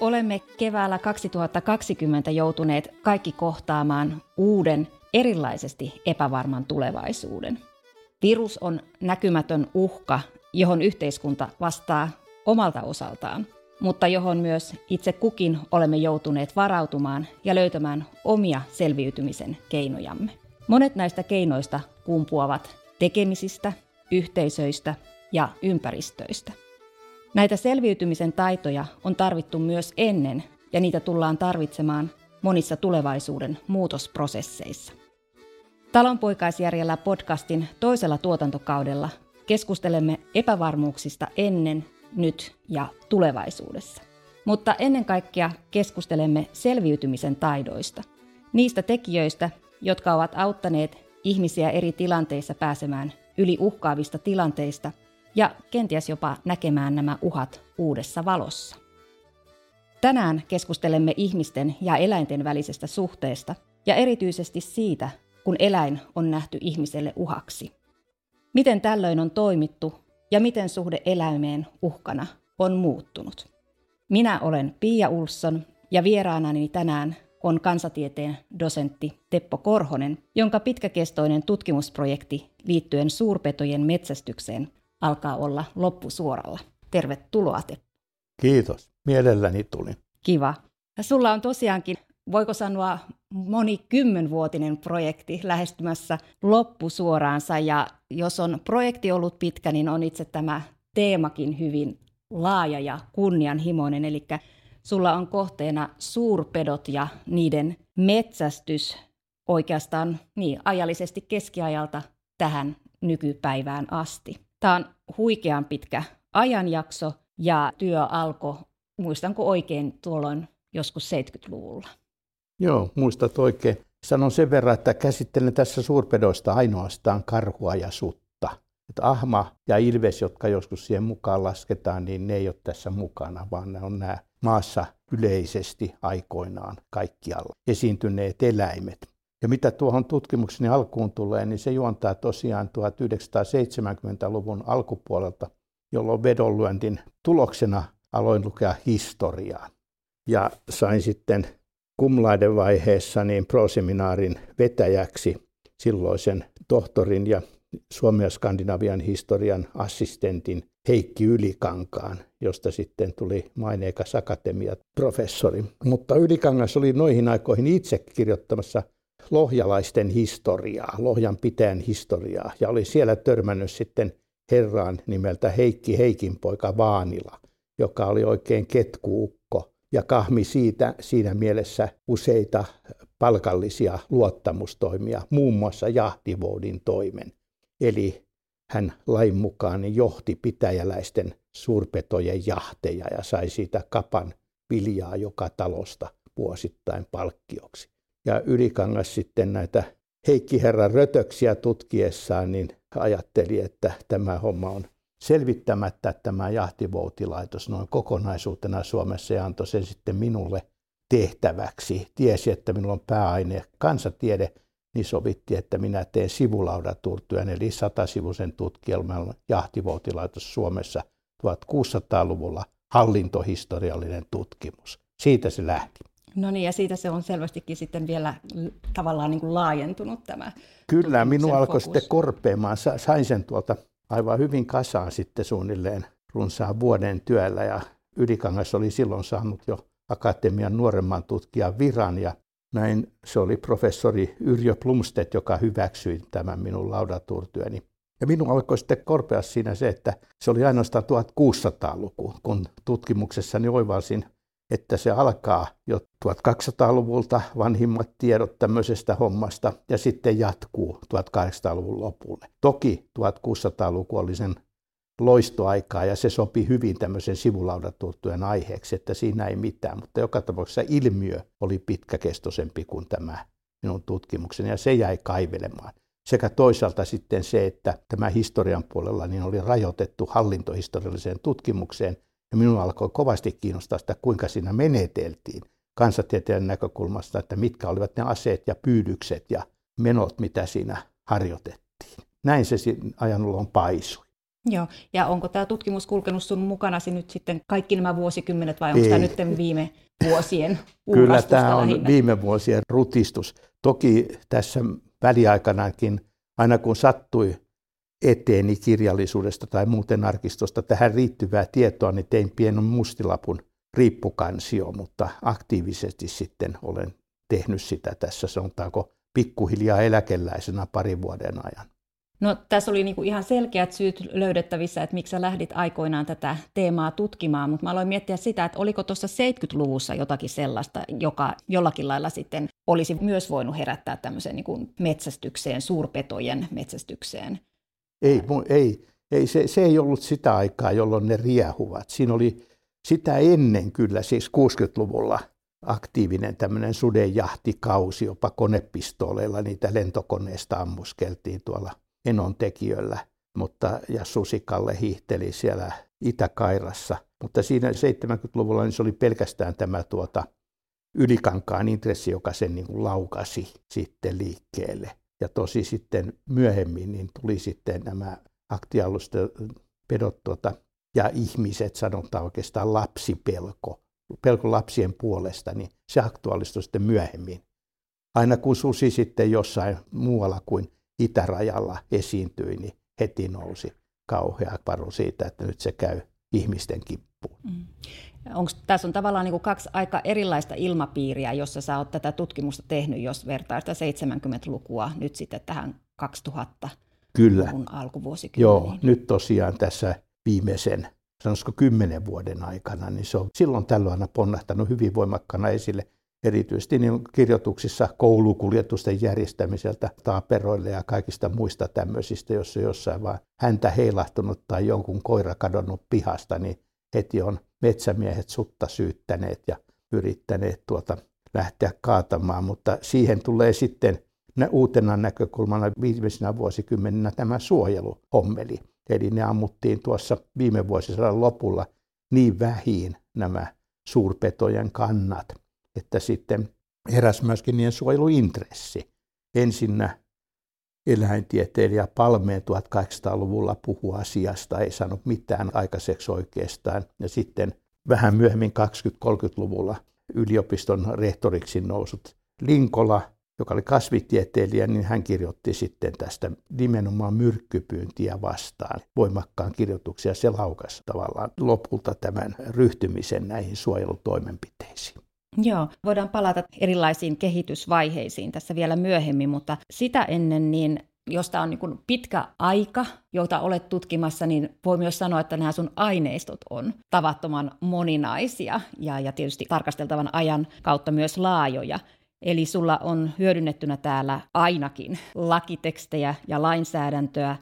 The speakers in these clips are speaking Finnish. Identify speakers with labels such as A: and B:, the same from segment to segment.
A: Olemme keväällä 2020 joutuneet kaikki kohtaamaan uuden, erilaisesti epävarman tulevaisuuden. Virus on näkymätön uhka, johon yhteiskunta vastaa omalta osaltaan, mutta johon myös itse kukin olemme joutuneet varautumaan ja löytämään omia selviytymisen keinojamme. Monet näistä keinoista kumpuavat tekemisistä, yhteisöistä ja ympäristöistä. Näitä selviytymisen taitoja on tarvittu myös ennen ja niitä tullaan tarvitsemaan monissa tulevaisuuden muutosprosesseissa. Talonpoikaisjärjellä podcastin toisella tuotantokaudella keskustelemme epävarmuuksista ennen, nyt ja tulevaisuudessa. Mutta ennen kaikkea keskustelemme selviytymisen taidoista, niistä tekijöistä, jotka ovat auttaneet ihmisiä eri tilanteissa pääsemään yli uhkaavista tilanteista ja kenties jopa näkemään nämä uhat uudessa valossa. Tänään keskustelemme ihmisten ja eläinten välisestä suhteesta ja erityisesti siitä, kun eläin on nähty ihmiselle uhaksi. Miten tällöin on toimittu ja miten suhde eläimeen uhkana on muuttunut. Minä olen Pia Ulsson ja vieraanani tänään on kansatieteen dosentti Teppo Korhonen, jonka pitkäkestoinen tutkimusprojekti liittyen suurpetojen metsästykseen alkaa olla loppusuoralla. Tervetuloa Teppo.
B: Kiitos. Mielelläni tulin.
A: Kiva. Sulla on tosiaankin, voiko sanoa, monikymmenvuotinen projekti lähestymässä loppusuoraansa. Ja jos on projekti ollut pitkä, niin on itse tämä teemakin hyvin laaja ja kunnianhimoinen. Eli sulla on kohteena suurpedot ja niiden metsästys oikeastaan niin ajallisesti keskiajalta tähän nykypäivään asti. Tämä on huikean pitkä ajanjakso ja työ alkoi, muistanko oikein, tuolloin joskus 70-luvulla.
B: Joo, muistat oikein. Sanon sen verran, että käsittelen tässä suurpedoista ainoastaan karhua ja sutta. Että ahma ja ilves, jotka joskus siihen mukaan lasketaan, niin ne ei ole tässä mukana, vaan ne on nämä maassa yleisesti aikoinaan kaikkialla esiintyneet eläimet. Ja mitä tuohon tutkimukseni alkuun tulee, niin se juontaa tosiaan 1970-luvun alkupuolelta, jolloin vedonlyöntin tuloksena aloin lukea historiaa. Ja sain sitten kumlaiden vaiheessa niin proseminaarin vetäjäksi silloisen tohtorin ja Suomen ja Skandinavian historian assistentin Heikki Ylikankaan, josta sitten tuli maineikas akatemia professori. Mutta Ylikangas oli noihin aikoihin itse kirjoittamassa lohjalaisten historiaa, Lohjan pitäjän historiaa, ja oli siellä törmännyt sitten herraan nimeltä Heikki Heikin poika Vaanila, joka oli oikein ketkuukko ja kahmi siitä siinä mielessä useita palkallisia luottamustoimia, muun muassa jahtivoudin toimen. Eli hän lain mukaan johti pitäjäläisten suurpetojen jahteja ja sai siitä kapan viljaa joka talosta vuosittain palkkioksi. Ja Ylikangas sitten näitä Heikki Herran rötöksiä tutkiessaan niin ajatteli, että tämä homma on selvittämättä tämä jahtivoutilaitos noin kokonaisuutena Suomessa ja antoi sen sitten minulle tehtäväksi. Tiesi, että minulla on pääaine kansatiede, niin sovitti, että minä teen sivulaudaturtyön, eli satasivuisen tutkielman jahtivoutilaitos Suomessa 1600-luvulla hallintohistoriallinen tutkimus. Siitä se lähti.
A: No niin, ja siitä se on selvästikin sitten vielä tavallaan niin kuin laajentunut tämä
B: Kyllä, minun alkoi sitten korpeamaan. Sain sen tuolta aivan hyvin kasaan sitten suunnilleen runsaan vuoden työllä ja Ylikangas oli silloin saanut jo akatemian nuoremman tutkijan viran ja näin se oli professori Yrjö Plumstedt, joka hyväksyi tämän minun laudaturtyöni. Ja minun alkoi sitten korpea siinä se, että se oli ainoastaan 1600-luku, kun tutkimuksessani oivalsin että se alkaa jo 1200-luvulta vanhimmat tiedot tämmöisestä hommasta ja sitten jatkuu 1800-luvun lopulle. Toki 1600-luku oli sen loistoaikaa ja se sopi hyvin tämmöisen sivulaudatuttujen aiheeksi, että siinä ei mitään, mutta joka tapauksessa ilmiö oli pitkäkestoisempi kuin tämä minun tutkimukseni ja se jäi kaivelemaan. Sekä toisaalta sitten se, että tämä historian puolella niin oli rajoitettu hallintohistorialliseen tutkimukseen, ja minua alkoi kovasti kiinnostaa sitä, kuinka siinä meneteltiin kansatieteen näkökulmasta, että mitkä olivat ne aseet ja pyydykset ja menot, mitä siinä harjoitettiin. näin se ajan on paisui.
A: Joo, ja onko tämä tutkimus kulkenut sun mukanasi nyt sitten kaikki nämä vuosikymmenet vai onko Ei. tämä nyt viime vuosien
B: Kyllä tämä on lähinnä? viime vuosien rutistus. Toki tässä väliaikanakin, aina kun sattui eteeni kirjallisuudesta tai muuten arkistosta tähän riittyvää tietoa, niin tein pienen mustilapun riippukansio, mutta aktiivisesti sitten olen tehnyt sitä tässä, sanotaanko pikkuhiljaa eläkeläisenä parin vuoden ajan.
A: No tässä oli niinku ihan selkeät syyt löydettävissä, että miksi sä lähdit aikoinaan tätä teemaa tutkimaan, mutta mä aloin miettiä sitä, että oliko tuossa 70-luvussa jotakin sellaista, joka jollakin lailla sitten olisi myös voinut herättää tämmöiseen niinku metsästykseen, suurpetojen metsästykseen.
B: Ei, ei, ei se, se ei ollut sitä aikaa, jolloin ne riehuvat. Siinä oli sitä ennen kyllä, siis 60-luvulla aktiivinen tämmöinen sudenjahtikausi, jopa konepistooleilla niitä lentokoneista ammuskeltiin tuolla Enon tekijöllä, mutta, ja Susikalle hiihteli siellä Itä-Kairassa. Mutta siinä 70-luvulla niin se oli pelkästään tämä tuota, ylikankaan intressi, joka sen niin kuin laukasi sitten liikkeelle. Ja tosi sitten myöhemmin niin tuli sitten nämä aktialusten pedot tuota, ja ihmiset, sanotaan oikeastaan lapsipelko, pelko lapsien puolesta, niin se aktuaalistui sitten myöhemmin. Aina kun susi sitten jossain muualla kuin itärajalla esiintyi, niin heti nousi kauhea paru siitä, että nyt se käy ihmisten kippuun. Mm.
A: Onks, tässä on tavallaan niin kaksi aika erilaista ilmapiiriä, jossa sä oot tätä tutkimusta tehnyt, jos vertaa sitä 70-lukua nyt sitten tähän 2000 Kyllä. alkuvuosikymmeniin.
B: Joo, nyt tosiaan tässä viimeisen, sanoisiko kymmenen vuoden aikana, niin se on silloin tällöin aina ponnahtanut hyvin voimakkaana esille erityisesti niin kirjoituksissa koulukuljetusten järjestämiseltä taaperoille ja kaikista muista tämmöisistä, jos jossain vaan häntä heilahtunut tai jonkun koira kadonnut pihasta, niin heti on metsämiehet sutta syyttäneet ja yrittäneet tuota lähteä kaatamaan, mutta siihen tulee sitten uutena näkökulmana viimeisenä vuosikymmeninä tämä suojeluhommeli. Eli ne ammuttiin tuossa viime vuosisadan lopulla niin vähiin nämä suurpetojen kannat, että sitten heräsi myöskin niiden suojeluintressi. Ensinnä eläintieteilijä Palmeen 1800-luvulla puhui asiasta, ei saanut mitään aikaiseksi oikeastaan. Ja sitten vähän myöhemmin 20-30-luvulla yliopiston rehtoriksi nousut Linkola joka oli kasvitieteilijä, niin hän kirjoitti sitten tästä nimenomaan myrkkypyyntiä vastaan voimakkaan kirjoituksia. Se laukasi tavallaan lopulta tämän ryhtymisen näihin suojelutoimenpiteisiin.
A: Joo, voidaan palata erilaisiin kehitysvaiheisiin tässä vielä myöhemmin, mutta sitä ennen niin josta on niin pitkä aika, jota olet tutkimassa, niin voi myös sanoa, että nämä sun aineistot on tavattoman moninaisia ja, ja tietysti tarkasteltavan ajan kautta myös laajoja. Eli sulla on hyödynnettynä täällä ainakin lakitekstejä ja lainsäädäntöä,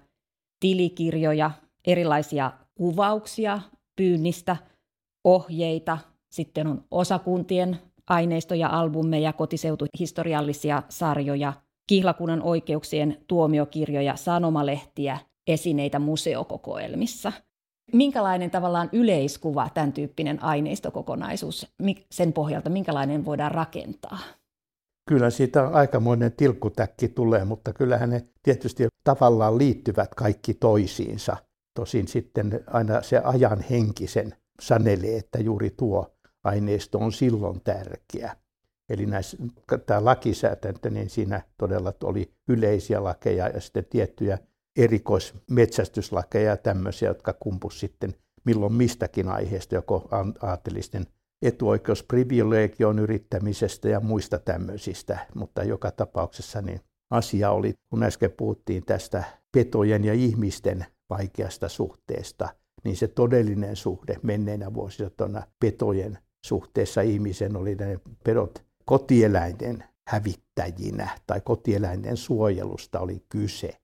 A: tilikirjoja, erilaisia kuvauksia pyynnistä, ohjeita, sitten on osakuntien aineistoja, albumeja, kotiseutuhistoriallisia sarjoja, kihlakunnan oikeuksien tuomiokirjoja, sanomalehtiä, esineitä museokokoelmissa. Minkälainen tavallaan yleiskuva, tämän tyyppinen aineistokokonaisuus, sen pohjalta, minkälainen voidaan rakentaa?
B: Kyllä siitä aikamoinen tilkkutäkki tulee, mutta kyllähän ne tietysti tavallaan liittyvät kaikki toisiinsa. Tosin sitten aina se ajan henkisen sanelee, että juuri tuo aineisto on silloin tärkeä. Eli näissä, tämä lakisäätäntö, niin siinä todella oli yleisiä lakeja ja sitten tiettyjä erikoismetsästyslakeja ja tämmöisiä, jotka kumpus sitten milloin mistäkin aiheesta, joko aatelisten etuoikeusprivilegion yrittämisestä ja muista tämmöisistä, mutta joka tapauksessa niin asia oli, kun äsken puhuttiin tästä petojen ja ihmisten vaikeasta suhteesta, niin se todellinen suhde menneinä vuosisatona petojen suhteessa ihmisen oli ne pedot kotieläinten hävittäjinä tai kotieläinten suojelusta oli kyse.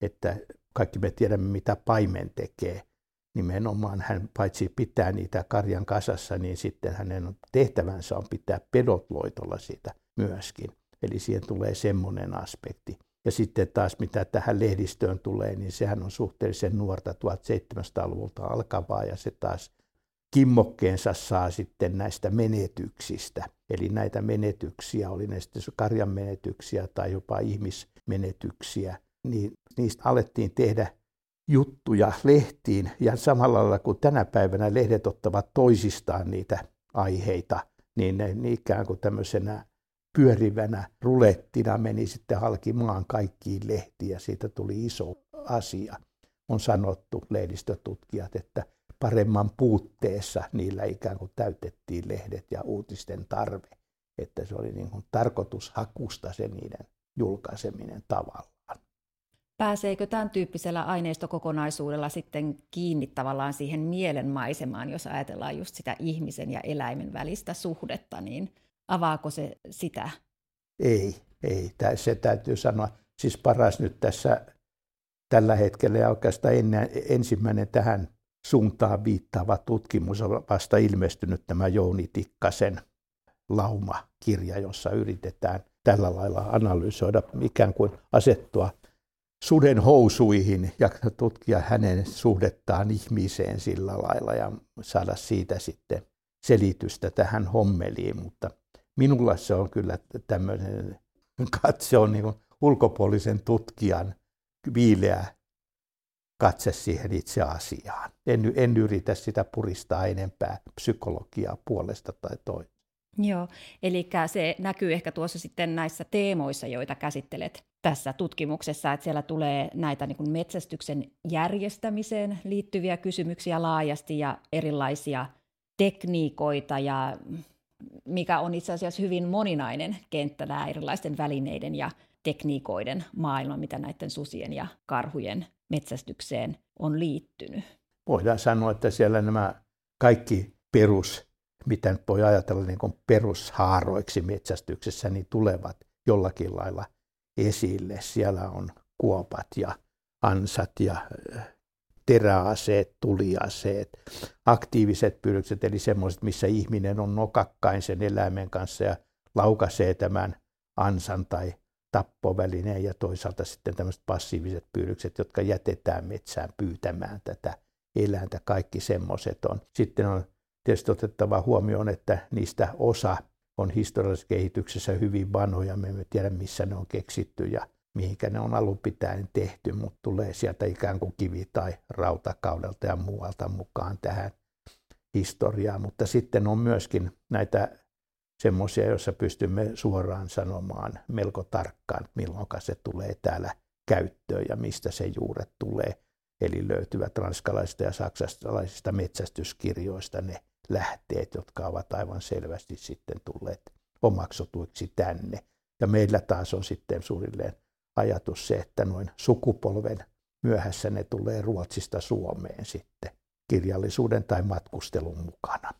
B: Että kaikki me tiedämme, mitä paimen tekee nimenomaan hän paitsi pitää niitä karjan kasassa, niin sitten hänen tehtävänsä on pitää pedot loitolla siitä myöskin. Eli siihen tulee semmoinen aspekti. Ja sitten taas mitä tähän lehdistöön tulee, niin sehän on suhteellisen nuorta 1700-luvulta alkavaa ja se taas kimmokkeensa saa sitten näistä menetyksistä. Eli näitä menetyksiä, oli ne sitten karjan menetyksiä tai jopa ihmismenetyksiä, niin niistä alettiin tehdä juttuja lehtiin ja samalla lailla kuin tänä päivänä lehdet ottavat toisistaan niitä aiheita, niin ne ikään kuin tämmöisenä pyörivänä rulettina meni sitten halki maan kaikkiin lehtiin ja siitä tuli iso asia. On sanottu lehdistötutkijat, että paremman puutteessa niillä ikään kuin täytettiin lehdet ja uutisten tarve. Että se oli niin kuin tarkoitushakusta se niiden julkaiseminen tavallaan.
A: Pääseekö tämän tyyppisellä aineistokokonaisuudella sitten kiinni tavallaan siihen mielenmaisemaan, jos ajatellaan just sitä ihmisen ja eläimen välistä suhdetta, niin avaako se sitä?
B: Ei, ei. Se täytyy sanoa. Siis paras nyt tässä tällä hetkellä ja oikeastaan ennen, ensimmäinen tähän suuntaan viittaava tutkimus on vasta ilmestynyt tämä Jouni Tikkasen laumakirja, jossa yritetään tällä lailla analysoida, ikään kuin asettua suden housuihin ja tutkia hänen suhdettaan ihmiseen sillä lailla ja saada siitä sitten selitystä tähän hommeliin, mutta minulla se on kyllä tämmöinen katse on niin ulkopuolisen tutkijan viileä katse siihen itse asiaan. En, en yritä sitä puristaa enempää psykologiaa puolesta tai toisesta.
A: Joo, eli se näkyy ehkä tuossa sitten näissä teemoissa, joita käsittelet tässä tutkimuksessa, että siellä tulee näitä niin metsästyksen järjestämiseen liittyviä kysymyksiä laajasti ja erilaisia tekniikoita ja mikä on itse asiassa hyvin moninainen kenttä nämä erilaisten välineiden ja tekniikoiden maailma, mitä näiden susien ja karhujen metsästykseen on liittynyt.
B: Voidaan sanoa, että siellä nämä kaikki perus, mitä nyt voi ajatella niin kuin perushaaroiksi metsästyksessä, niin tulevat jollakin lailla esille. Siellä on kuopat ja ansat ja teräaseet, tuliaseet, aktiiviset pyydykset, eli semmoiset, missä ihminen on nokakkain sen eläimen kanssa ja laukaisee tämän ansan tai tappovälineen ja toisaalta sitten tämmöiset passiiviset pyydykset, jotka jätetään metsään pyytämään tätä eläintä. Kaikki semmoiset on. Sitten on tietysti otettava huomioon, että niistä osa on historiallisessa kehityksessä hyvin vanhoja. Me emme tiedä, missä ne on keksitty ja mihinkä ne on alun pitäen tehty, mutta tulee sieltä ikään kuin kivi- tai rautakaudelta ja muualta mukaan tähän historiaan. Mutta sitten on myöskin näitä semmoisia, joissa pystymme suoraan sanomaan melko tarkkaan, milloin se tulee täällä käyttöön ja mistä se juuret tulee. Eli löytyvät ranskalaisista ja saksalaisista metsästyskirjoista ne lähteet, jotka ovat aivan selvästi sitten tulleet omaksutuiksi tänne. Ja meillä taas on sitten suurilleen ajatus se, että noin sukupolven myöhässä ne tulee Ruotsista Suomeen sitten kirjallisuuden tai matkustelun mukana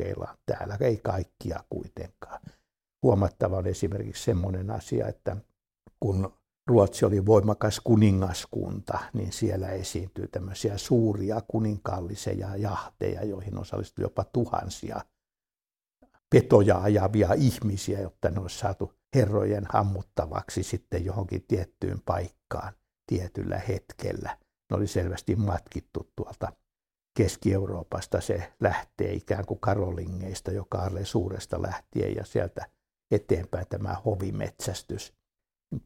B: kokeillaan täällä. Ei kaikkia kuitenkaan. Huomattava on esimerkiksi semmoinen asia, että kun Ruotsi oli voimakas kuningaskunta, niin siellä esiintyy tämmöisiä suuria kuninkaallisia jahteja, joihin osallistui jopa tuhansia petoja ajavia ihmisiä, jotta ne olisi saatu herrojen ammuttavaksi sitten johonkin tiettyyn paikkaan tietyllä hetkellä. Ne oli selvästi matkittu tuolta Keski-Euroopasta se lähtee ikään kuin Karolingeista, joka on suuresta lähtien ja sieltä eteenpäin tämä hovimetsästys.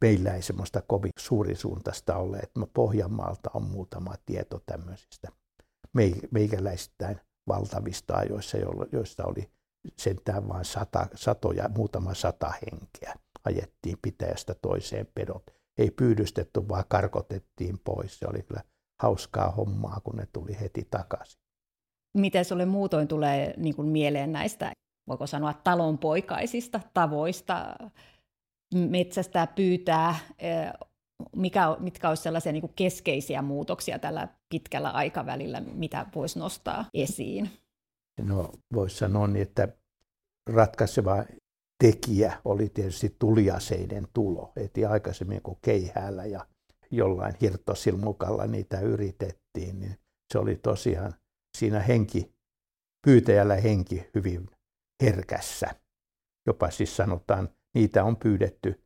B: Meillä ei semmoista kovin suurisuuntaista ole, että Pohjanmaalta on muutama tieto tämmöisistä meikäläisittäin valtavista ajoissa, joista oli sentään vain sata, satoja, muutama sata henkeä. Ajettiin pitäjästä toiseen pedot. Ei pyydystetty, vaan karkotettiin pois. Se oli kyllä hauskaa hommaa, kun ne tuli heti takaisin.
A: Miten sulle muutoin tulee niin kuin mieleen näistä, voiko sanoa, talonpoikaisista tavoista metsästää, pyytää, mikä, mitkä olisivat sellaisia niin kuin keskeisiä muutoksia tällä pitkällä aikavälillä, mitä voisi nostaa esiin?
B: No voisi sanoa niin, että ratkaiseva tekijä oli tietysti tuliaseiden tulo. Eti aikaisemmin kuin keihäällä ja jollain hirttosilmukalla niitä yritettiin, niin se oli tosiaan siinä henki, pyytäjällä henki hyvin herkässä. Jopa siis sanotaan, niitä on pyydetty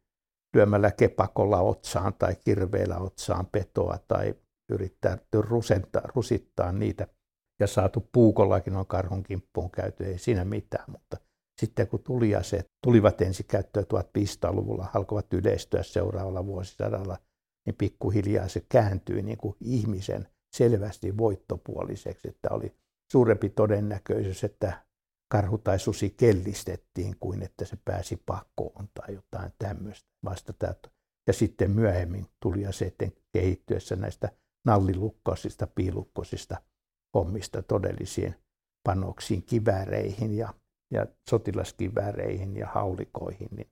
B: lyömällä kepakolla otsaan tai kirveellä otsaan petoa tai yrittää rusenta, rusittaa niitä ja saatu puukollakin on karhun kimppuun käyty, ei siinä mitään, mutta sitten kun tuliaseet tulivat ensi käyttöön 1500-luvulla, alkoivat yleistyä seuraavalla vuosisadalla, niin pikkuhiljaa se kääntyi niin kuin ihmisen selvästi voittopuoliseksi, että oli suurempi todennäköisyys, että karhu tai susi kellistettiin kuin että se pääsi pakoon tai jotain tämmöistä vasta Ja sitten myöhemmin tuli aseiden kehittyessä näistä nallilukkosista, piilukkosista hommista todellisiin panoksiin, kivääreihin ja, ja sotilaskivääreihin ja haulikoihin, niin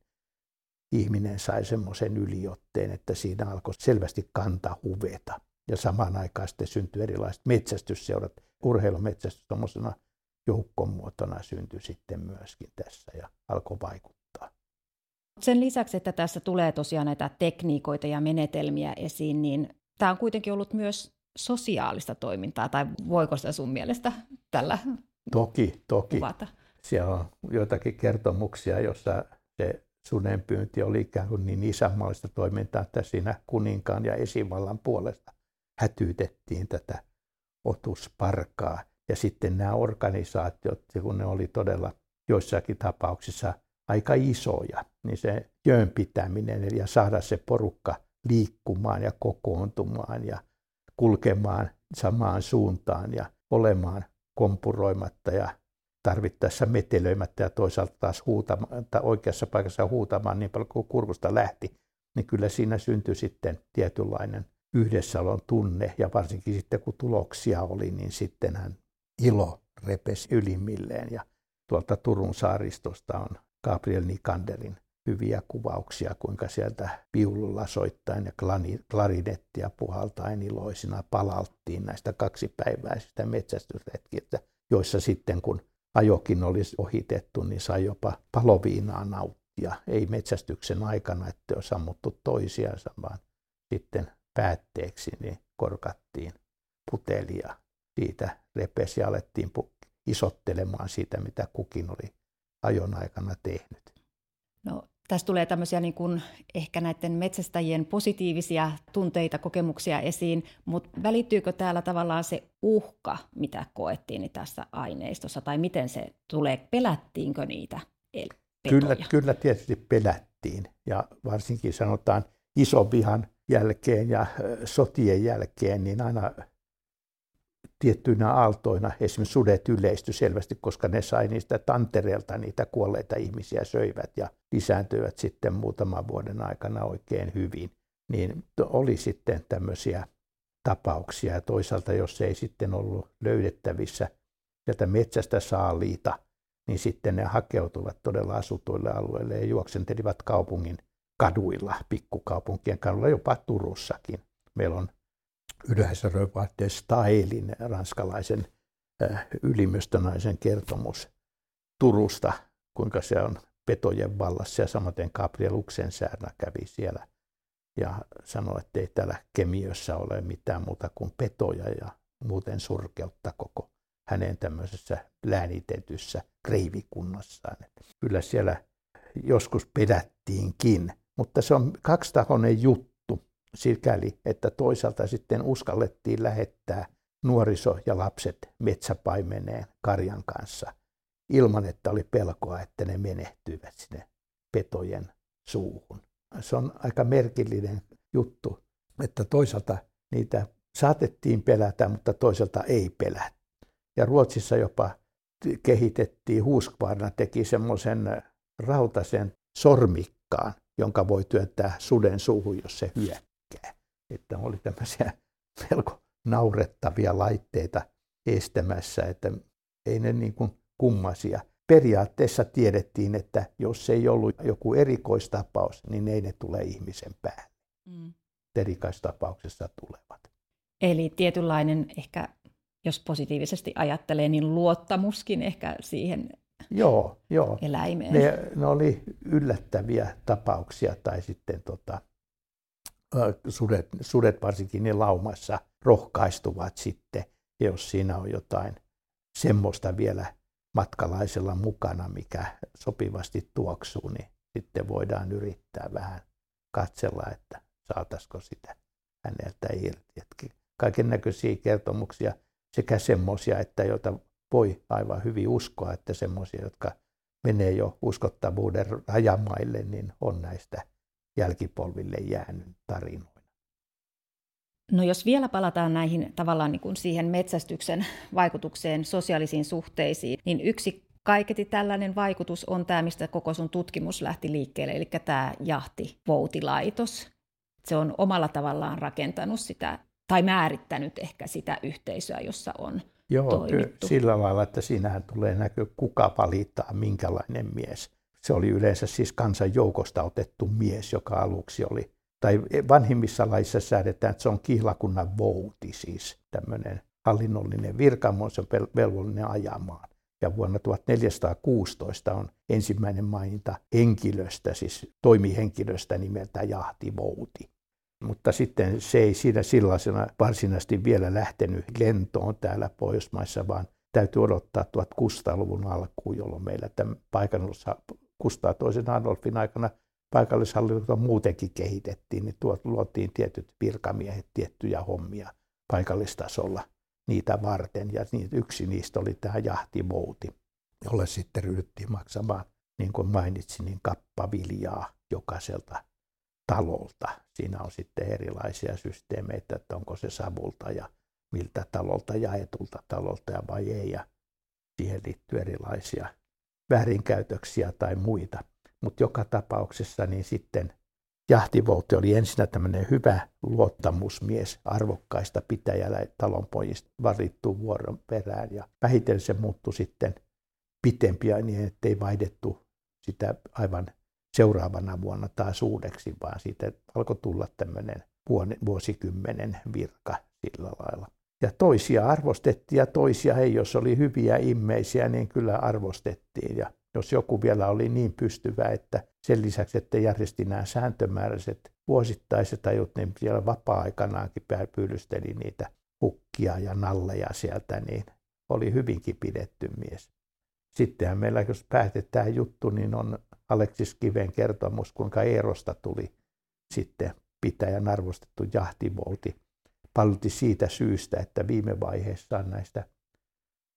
B: ihminen sai semmoisen yliotteen, että siinä alkoi selvästi kantaa huveta. Ja samaan aikaan sitten syntyi erilaiset metsästysseurat. Urheilumetsästys tuommoisena joukkomuotona syntyi sitten myöskin tässä ja alkoi vaikuttaa.
A: Sen lisäksi, että tässä tulee tosiaan näitä tekniikoita ja menetelmiä esiin, niin tämä on kuitenkin ollut myös sosiaalista toimintaa, tai voiko sitä sun mielestä tällä
B: Toki, toki.
A: Kuvata?
B: Siellä on joitakin kertomuksia, jossa se sunenpyynti oli ikään kuin niin isänmaallista toimintaa, että siinä kuninkaan ja esivallan puolesta hätyytettiin tätä otusparkaa. Ja sitten nämä organisaatiot, kun ne oli todella joissakin tapauksissa aika isoja, niin se jöön pitäminen ja saada se porukka liikkumaan ja kokoontumaan ja kulkemaan samaan suuntaan ja olemaan kompuroimatta ja tarvittaessa metelöimättä ja toisaalta taas huutamaan, tai oikeassa paikassa huutamaan niin paljon kuin kurkusta lähti, niin kyllä siinä syntyi sitten tietynlainen yhdessäolon tunne. Ja varsinkin sitten kun tuloksia oli, niin sittenhän ilo repesi ylimmilleen. Ja tuolta Turun saaristosta on Gabriel Nikanderin hyviä kuvauksia, kuinka sieltä viululla soittain ja klarinettia puhaltaen iloisina palalttiin näistä kaksipäiväisistä metsästysretkistä, joissa sitten kun ajokin olisi ohitettu, niin sai jopa paloviinaa nauttia. Ei metsästyksen aikana, että olisi ammuttu toisiansa, vaan sitten päätteeksi niin korkattiin putelia siitä repesi ja alettiin isottelemaan siitä, mitä kukin oli ajon aikana tehnyt.
A: No, tässä tulee tämmöisiä niin kuin ehkä näiden metsästäjien positiivisia tunteita, kokemuksia esiin, mutta välittyykö täällä tavallaan se uhka, mitä koettiin niin tässä aineistossa, tai miten se tulee, pelättiinkö niitä
B: Kyllä, kyllä tietysti pelättiin, ja varsinkin sanotaan ison vihan jälkeen ja sotien jälkeen, niin aina tiettyinä aaltoina esimerkiksi sudet yleisty selvästi, koska ne sai niistä tantereelta niitä kuolleita ihmisiä söivät ja lisääntyivät sitten muutaman vuoden aikana oikein hyvin. Niin oli sitten tämmöisiä tapauksia ja toisaalta jos ei sitten ollut löydettävissä sieltä metsästä saaliita, niin sitten ne hakeutuvat todella asutuille alueille ja juoksentelivat kaupungin kaduilla, pikkukaupunkien kaduilla, jopa Turussakin. Meillä on Yleisröva de Staelin, ranskalaisen äh, ylimystönaisen kertomus Turusta, kuinka se on petojen vallassa ja samaten Gabriel Uxensäärnä kävi siellä ja sanoi, että ei täällä kemiössä ole mitään muuta kuin petoja ja muuten surkeutta koko hänen tämmöisessä läänitetyssä kreivikunnassaan. Kyllä siellä joskus pedättiinkin, mutta se on kaksitahoinen juttu sikäli, että toisaalta sitten uskallettiin lähettää nuoriso ja lapset metsäpaimeneen karjan kanssa ilman, että oli pelkoa, että ne menehtyivät sinne petojen suuhun. Se on aika merkillinen juttu, että toisaalta niitä saatettiin pelätä, mutta toisaalta ei pelätä. Ja Ruotsissa jopa kehitettiin, Huskvarna teki semmoisen rautaisen sormikkaan, jonka voi työntää suden suuhun, jos se hyö että oli tämmöisiä melko naurettavia laitteita estämässä, että ei ne niin kuin kummasia. Periaatteessa tiedettiin, että jos ei ollut joku erikoistapaus, niin ei ne tule ihmisen päälle. Mm. Erikoistapauksessa tulevat.
A: Eli tietynlainen ehkä, jos positiivisesti ajattelee, niin luottamuskin ehkä siihen
B: joo, joo.
A: eläimeen.
B: Ne, ne oli yllättäviä tapauksia tai sitten tota, sudet, sudet varsinkin ne laumassa rohkaistuvat sitten, jos siinä on jotain semmoista vielä matkalaisella mukana, mikä sopivasti tuoksuu, niin sitten voidaan yrittää vähän katsella, että saataisiko sitä häneltä irti. Kaiken näköisiä kertomuksia sekä semmoisia, että joita voi aivan hyvin uskoa, että semmoisia, jotka menee jo uskottavuuden rajamaille, niin on näistä jälkipolville jäänyt tarinoina.
A: No jos vielä palataan näihin tavallaan niin kuin siihen metsästyksen vaikutukseen sosiaalisiin suhteisiin, niin yksi kaiketi tällainen vaikutus on tämä, mistä koko sun tutkimus lähti liikkeelle, eli tämä jahtivoutilaitos. Se on omalla tavallaan rakentanut sitä, tai määrittänyt ehkä sitä yhteisöä, jossa on
B: Joo,
A: toimittu.
B: sillä lailla, että siinähän tulee näkö, kuka valittaa minkälainen mies. Se oli yleensä siis kansan joukosta otettu mies, joka aluksi oli, tai vanhimmissa laissa säädetään, että se on kihlakunnan vouti, siis tämmöinen hallinnollinen virkamus, se on velvollinen ajamaan. Ja vuonna 1416 on ensimmäinen maininta henkilöstä, siis toimihenkilöstä nimeltä Jahtivouti. Mutta sitten se ei siinä sellaisena varsinaisesti vielä lähtenyt lentoon täällä Pohjoismaissa, vaan täytyy odottaa 1600-luvun alkuun, jolloin meillä tämän paikannossa Kustaa toisen Adolfin aikana paikallishallinto muutenkin kehitettiin, niin tuot luotiin tietyt virkamiehet tiettyjä hommia paikallistasolla niitä varten. Ja yksi niistä oli tämä jahtivouti, jolle sitten ryhdyttiin maksamaan, niin kuin mainitsin, niin kappaviljaa jokaiselta talolta. Siinä on sitten erilaisia systeemeitä, että onko se savulta ja miltä talolta jaetulta talolta ja vai ei. Ja siihen liittyy erilaisia väärinkäytöksiä tai muita. Mutta joka tapauksessa niin sitten Jahtivouti oli ensinnä tämmöinen hyvä luottamusmies arvokkaista pitäjällä talonpojista valittu vuoron perään ja vähitellen se muuttui sitten pitempiä niin, ettei vaihdettu sitä aivan seuraavana vuonna taas uudeksi, vaan siitä alkoi tulla tämmöinen vuosikymmenen virka sillä lailla. Ja toisia arvostettiin ja toisia ei, jos oli hyviä immeisiä, niin kyllä arvostettiin. Ja jos joku vielä oli niin pystyvä, että sen lisäksi, että järjesti nämä sääntömääräiset vuosittaiset ajut, niin siellä vapaa-aikanaankin pyydysteli niitä hukkia ja nalleja sieltä, niin oli hyvinkin pidetty mies. Sittenhän meillä, jos päätetään juttu, niin on Aleksis Kiven kertomus, kuinka Eerosta tuli sitten pitäjän arvostettu jahtivolti. Palti siitä syystä, että viime vaiheessa näistä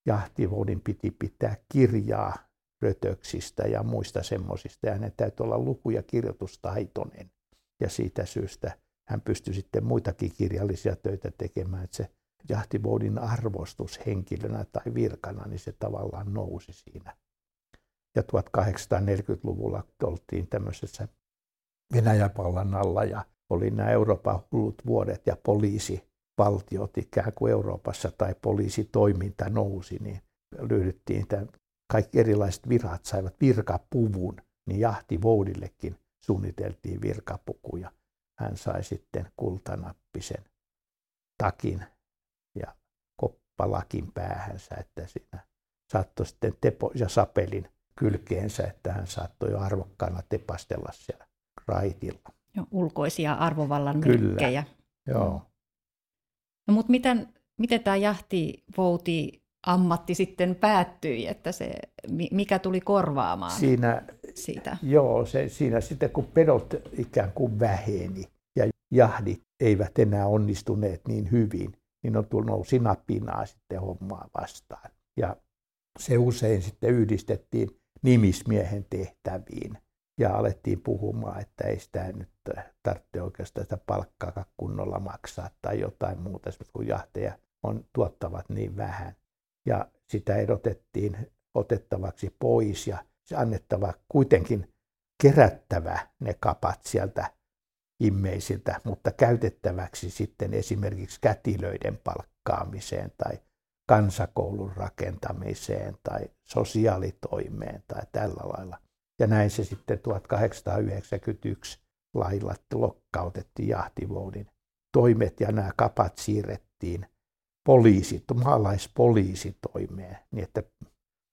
B: jahtivoudin piti pitää kirjaa rötöksistä ja muista semmoisista. Ja hänen täytyy olla luku- ja kirjoitustaitoinen. Ja siitä syystä hän pystyi sitten muitakin kirjallisia töitä tekemään, että se jahtivoudin arvostus henkilönä tai virkana, niin se tavallaan nousi siinä. Ja 1840-luvulla oltiin tämmöisessä Venäjäpallan alla ja oli nämä Euroopan hullut vuodet ja poliisivaltiot ikään kuin Euroopassa tai poliisitoiminta nousi, niin ryhdyttiin tämän, kaikki erilaiset virat saivat virkapuvun, niin jahtivoudillekin suunniteltiin virkapukuja. Hän sai sitten kultanappisen takin ja koppalakin päähänsä, että siinä saattoi sitten Tepo ja Sapelin kylkeensä, että hän saattoi jo arvokkaana tepastella siellä raitilla.
A: Jo, ulkoisia arvovallan Kyllä. merkkejä.
B: Joo.
A: No, mutta miten, miten tämä jahtivouti ammatti sitten päättyi, että se, mikä tuli korvaamaan
B: siinä,
A: siitä?
B: Joo, se, siinä sitten kun pedot ikään kuin väheni ja jahdit eivät enää onnistuneet niin hyvin, niin on tullut sinapinaa sitten hommaa vastaan. Ja se usein sitten yhdistettiin nimismiehen tehtäviin ja alettiin puhumaan, että ei sitä nyt tarvitse oikeastaan sitä palkkaa kunnolla maksaa tai jotain muuta, kun jahteja on, tuottavat niin vähän. Ja sitä edotettiin otettavaksi pois ja se annettava kuitenkin kerättävä ne kapat sieltä immeisiltä, mutta käytettäväksi sitten esimerkiksi kätilöiden palkkaamiseen tai kansakoulun rakentamiseen tai sosiaalitoimeen tai tällä lailla. Ja näin se sitten 1891 lailla lokkautettiin jahtivoudin toimet ja nämä kapat siirrettiin poliisit, maalaispoliisitoimeen, niin että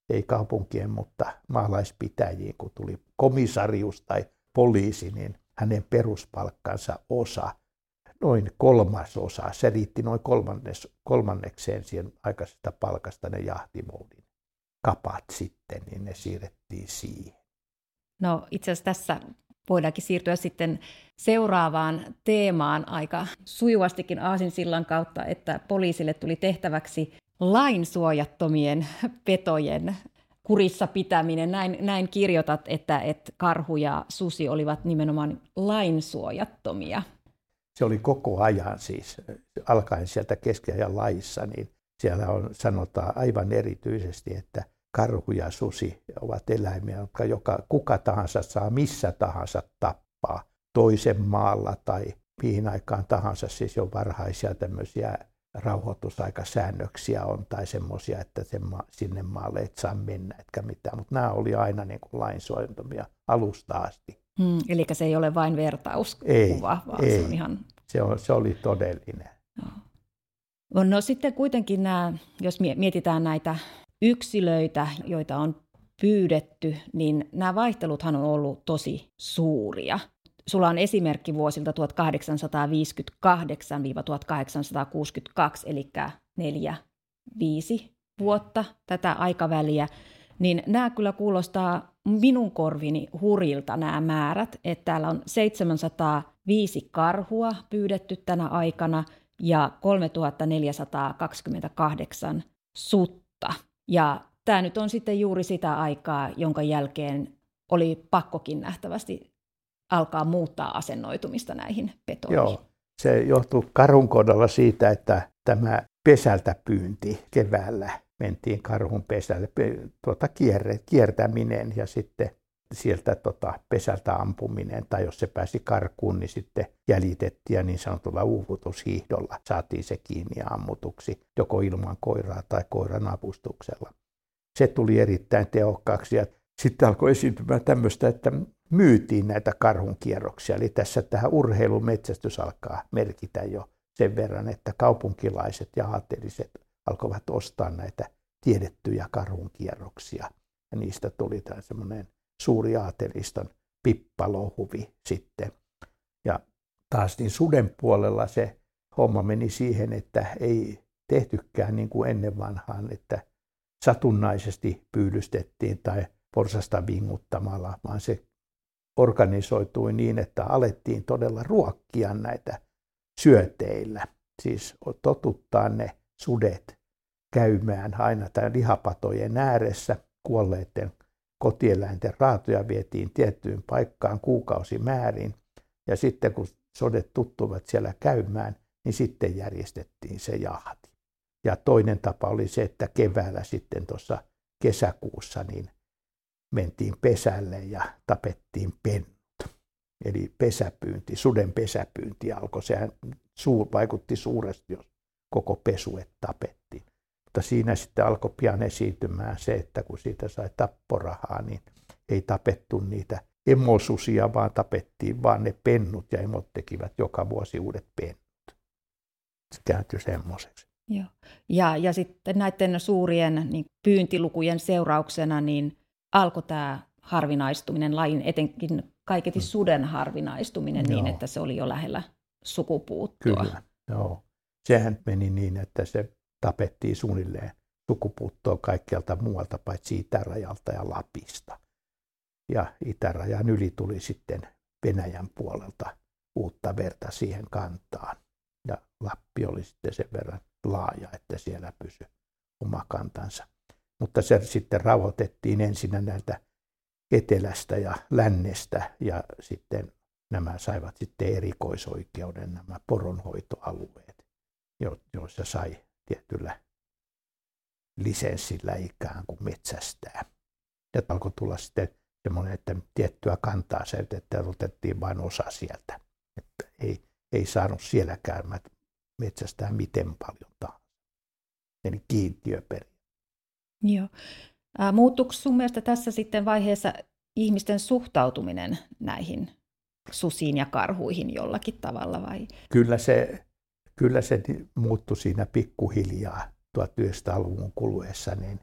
B: ei kaupunkien, mutta maalaispitäjiin, kun tuli komisarius tai poliisi, niin hänen peruspalkkansa osa noin kolmasosa, se riitti noin kolmannes, kolmannekseen siihen aikaisesta palkasta ne jahtimoudin kapat sitten, niin ne siirrettiin siihen.
A: No itse asiassa tässä voidaankin siirtyä sitten seuraavaan teemaan aika sujuvastikin Aasinsillan kautta, että poliisille tuli tehtäväksi lainsuojattomien petojen kurissa pitäminen. Näin, näin kirjoitat, että, että karhu ja susi olivat nimenomaan lainsuojattomia.
B: se oli koko ajan siis, alkaen sieltä keskiajan laissa, niin siellä on, sanotaan aivan erityisesti, että karhu ja susi ovat eläimiä, jotka joka, kuka tahansa saa missä tahansa tappaa toisen maalla tai mihin aikaan tahansa, siis jo varhaisia tämmöisiä rauhoitusaikasäännöksiä on tai semmoisia, että sen ma- sinne maalle et saa mennä etkä mitään, mutta nämä oli aina niin kuin lainsuojantomia alusta asti.
A: Hmm, eli se ei ole vain vertauskuva,
B: ei,
A: vaan
B: ei.
A: se on ihan...
B: Se, on, se oli todellinen.
A: No. no sitten kuitenkin nämä, jos mietitään näitä yksilöitä, joita on pyydetty, niin nämä vaihteluthan on ollut tosi suuria. Sulla on esimerkki vuosilta 1858-1862, eli neljä, viisi vuotta tätä aikaväliä, niin nämä kyllä kuulostaa minun korvini hurilta nämä määrät, että täällä on 705 karhua pyydetty tänä aikana ja 3428 sutta. Ja tämä nyt on sitten juuri sitä aikaa, jonka jälkeen oli pakkokin nähtävästi alkaa muuttaa asennoitumista näihin petoihin.
B: Joo, se johtuu karhun kohdalla siitä, että tämä pesältä pyynti keväällä mentiin karhun pesälle, tuota, kiertäminen ja sitten sieltä tota, pesältä ampuminen, tai jos se pääsi karkuun, niin sitten jäljitettiin ja niin sanotulla uuvutushiihdolla saatiin se kiinni ammutuksi, joko ilman koiraa tai koiran avustuksella. Se tuli erittäin tehokkaaksi ja sitten alkoi esiintymään tämmöistä, että myytiin näitä karhun kierroksia. Eli tässä tähän urheilumetsästys alkaa merkitä jo sen verran, että kaupunkilaiset ja aateliset alkoivat ostaa näitä tiedettyjä karhun kierroksia. Ja niistä tuli tämä semmoinen suuri aateliston pippalohuvi sitten. Ja taas niin suden puolella se homma meni siihen, että ei tehtykään niin kuin ennen vanhaan, että satunnaisesti pyydystettiin tai porsasta vinguttamalla, vaan se organisoitui niin, että alettiin todella ruokkia näitä syöteillä. Siis totuttaa ne sudet käymään aina tämän lihapatojen ääressä kuolleiden kotieläinten raatoja vietiin tiettyyn paikkaan kuukausimäärin. Ja sitten kun sodet tuttuvat siellä käymään, niin sitten järjestettiin se jahti. Ja toinen tapa oli se, että keväällä sitten tuossa kesäkuussa niin mentiin pesälle ja tapettiin pennut. Eli pesäpyynti, suden pesäpyynti alkoi. Sehän suur, vaikutti suuresti, jos koko pesuet tapettiin. Mutta siinä sitten alkoi pian esiintymään se, että kun siitä sai tapporahaa, niin ei tapettu niitä emosusia, vaan tapettiin vaan ne pennut ja emot tekivät joka vuosi uudet pennut. Se kääntyi semmoiseksi.
A: Joo. Ja, ja sitten näiden suurien niin pyyntilukujen seurauksena niin alkoi tämä harvinaistuminen, lajin etenkin kaiketi mm. suden harvinaistuminen niin, Joo. niin, että se oli jo lähellä sukupuuttoa.
B: Kyllä, Joo. Sehän meni niin, että se tapettiin suunnilleen sukupuuttoon kaikkialta muualta paitsi itärajalta ja Lapista. Ja itärajan yli tuli sitten Venäjän puolelta uutta verta siihen kantaan. Ja Lappi oli sitten sen verran laaja, että siellä pysyi oma kantansa. Mutta se sitten rauhoitettiin ensin näiltä etelästä ja lännestä ja sitten nämä saivat sitten erikoisoikeuden nämä poronhoitoalueet, joissa sai tietyllä lisenssillä ikään kuin metsästää. Ja alkoi tulla sitten semmoinen, että tiettyä kantaa että otettiin vain osa sieltä. Että ei, ei saanut sielläkään metsästää miten paljon tahansa. Eli kiintiöperi.
A: Joo. Muuttuuko sun mielestä tässä sitten vaiheessa ihmisten suhtautuminen näihin susiin ja karhuihin jollakin tavalla vai?
B: Kyllä se, kyllä se muuttui siinä pikkuhiljaa 1900-luvun kuluessa, niin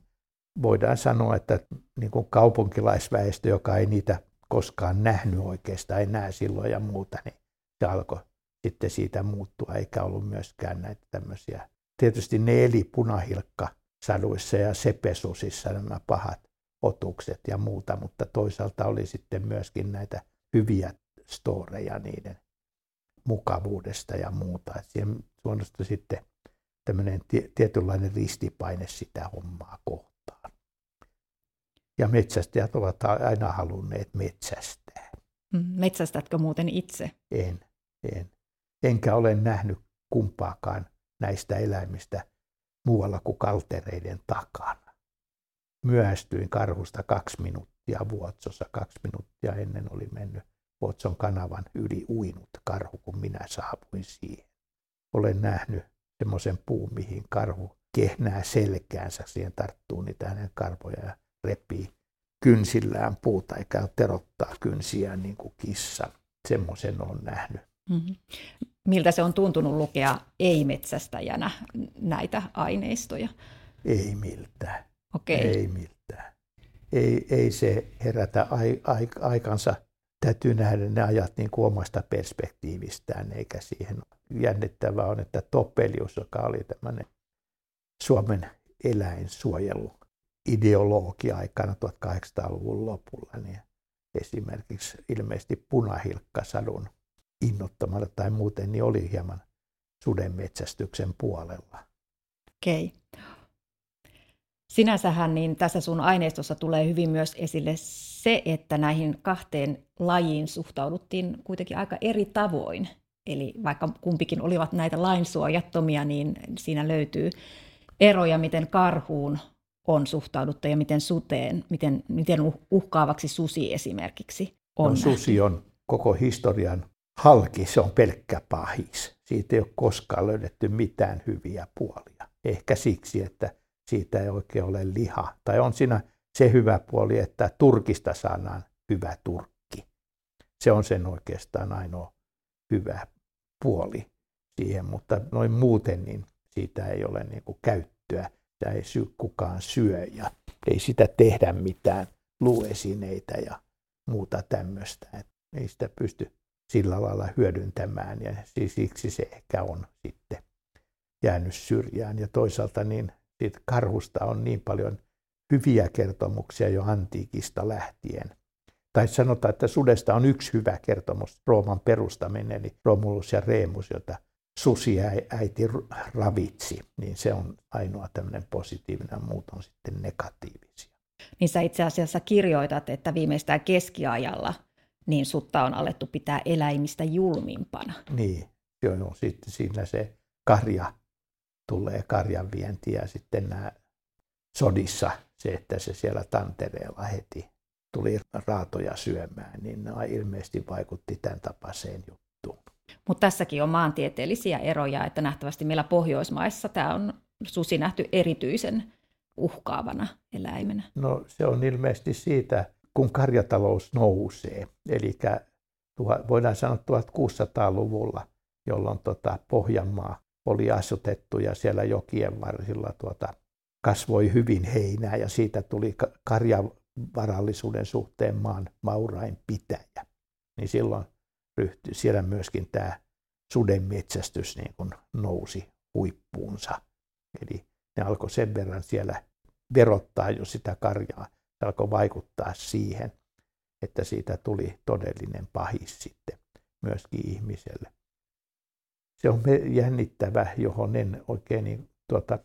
B: voidaan sanoa, että niin kuin kaupunkilaisväestö, joka ei niitä koskaan nähnyt oikeastaan, ei näe silloin ja muuta, niin se alkoi sitten siitä muuttua, eikä ollut myöskään näitä tämmöisiä. Tietysti ne eli punahilkka saduissa ja sepesusissa nämä pahat otukset ja muuta, mutta toisaalta oli sitten myöskin näitä hyviä storeja niiden mukavuudesta ja muuta. Et siihen luonnosta sitten tämmöinen tietynlainen ristipaine sitä hommaa kohtaan. Ja metsästäjät ovat aina halunneet metsästää.
A: Mm, metsästätkö muuten itse?
B: En, en. enkä ole nähnyt kumpaakaan näistä eläimistä muualla kuin kaltereiden takana. Myöhästyin karhusta kaksi minuuttia Vuotsossa. Kaksi minuuttia ennen oli mennyt Vuotson kanavan yli uinut karhu, kun minä saapuin siihen. Olen nähnyt semmoisen puun, mihin karhu kehnää selkäänsä. Siihen tarttuu niitä hänen karvoja ja repii kynsillään puuta eikä terottaa kynsiään niin kuin kissa. Semmoisen on nähnyt. Mm-hmm.
A: Miltä se on tuntunut lukea ei-metsästäjänä näitä aineistoja?
B: Ei miltään. Okay. Ei miltään. Ei, ei se herätä ai, ai, aikansa. Täytyy nähdä ne ajat niin kuin omasta perspektiivistään, eikä siihen jännittävää on, että Topelius, joka oli tämmöinen Suomen eläinsuojelu ideologia aikana 1800-luvun lopulla, niin esimerkiksi ilmeisesti punahilkkasadun innottamana tai muuten, niin oli hieman sudenmetsästyksen puolella.
A: Okei. Okay. Sinänsähän niin tässä sun aineistossa tulee hyvin myös esille se, että näihin kahteen lajiin suhtauduttiin kuitenkin aika eri tavoin. Eli vaikka kumpikin olivat näitä lainsuojattomia, niin siinä löytyy eroja, miten karhuun on suhtauduttu ja miten suteen, miten, miten uhkaavaksi susi esimerkiksi on.
B: No, susi on koko historian halki, se on pelkkä pahis. Siitä ei ole koskaan löydetty mitään hyviä puolia. Ehkä siksi, että siitä ei oikein ole liha. Tai on siinä se hyvä puoli, että turkista saadaan hyvä turkki. Se on sen oikeastaan ainoa hyvä puoli siihen, mutta noin muuten niin siitä ei ole niin kuin käyttöä. Sitä ei sy- kukaan syö ja ei sitä tehdä mitään luuesineitä ja muuta tämmöistä. ei sitä pysty sillä lailla hyödyntämään ja siksi se ehkä on sitten jäänyt syrjään. Ja toisaalta niin siitä karhusta on niin paljon hyviä kertomuksia jo antiikista lähtien. Tai sanotaan, että sudesta on yksi hyvä kertomus, Rooman perustaminen, eli Romulus ja Remus, jota susi äiti ravitsi, niin se on ainoa tämmöinen positiivinen, muut on sitten negatiivisia.
A: Niin sä itse asiassa kirjoitat, että viimeistään keskiajalla niin sutta on alettu pitää eläimistä julmimpana.
B: Niin, joo, sitten siinä se karja tulee karjan vienti ja sitten nämä sodissa se, että se siellä tantereella heti tuli raatoja syömään, niin nämä ilmeisesti vaikutti tämän tapaiseen juttuun.
A: Mutta tässäkin on maantieteellisiä eroja, että nähtävästi meillä Pohjoismaissa tämä on susi nähty erityisen uhkaavana eläimenä.
B: No se on ilmeisesti siitä, kun karjatalous nousee, eli voidaan sanoa 1600-luvulla, jolloin tota Pohjanmaa oli asutettu ja siellä jokien varsilla tuota, kasvoi hyvin heinää ja siitä tuli karjavarallisuuden suhteen maan maurain pitäjä. Niin silloin ryhtyi, siellä myöskin tämä sudenmetsästys niin kuin nousi huippuunsa. Eli ne alkoi sen verran siellä verottaa jo sitä karjaa, alkoi vaikuttaa siihen, että siitä tuli todellinen pahis sitten myöskin ihmiselle. Se on jännittävä, johon en oikein niin, tuota,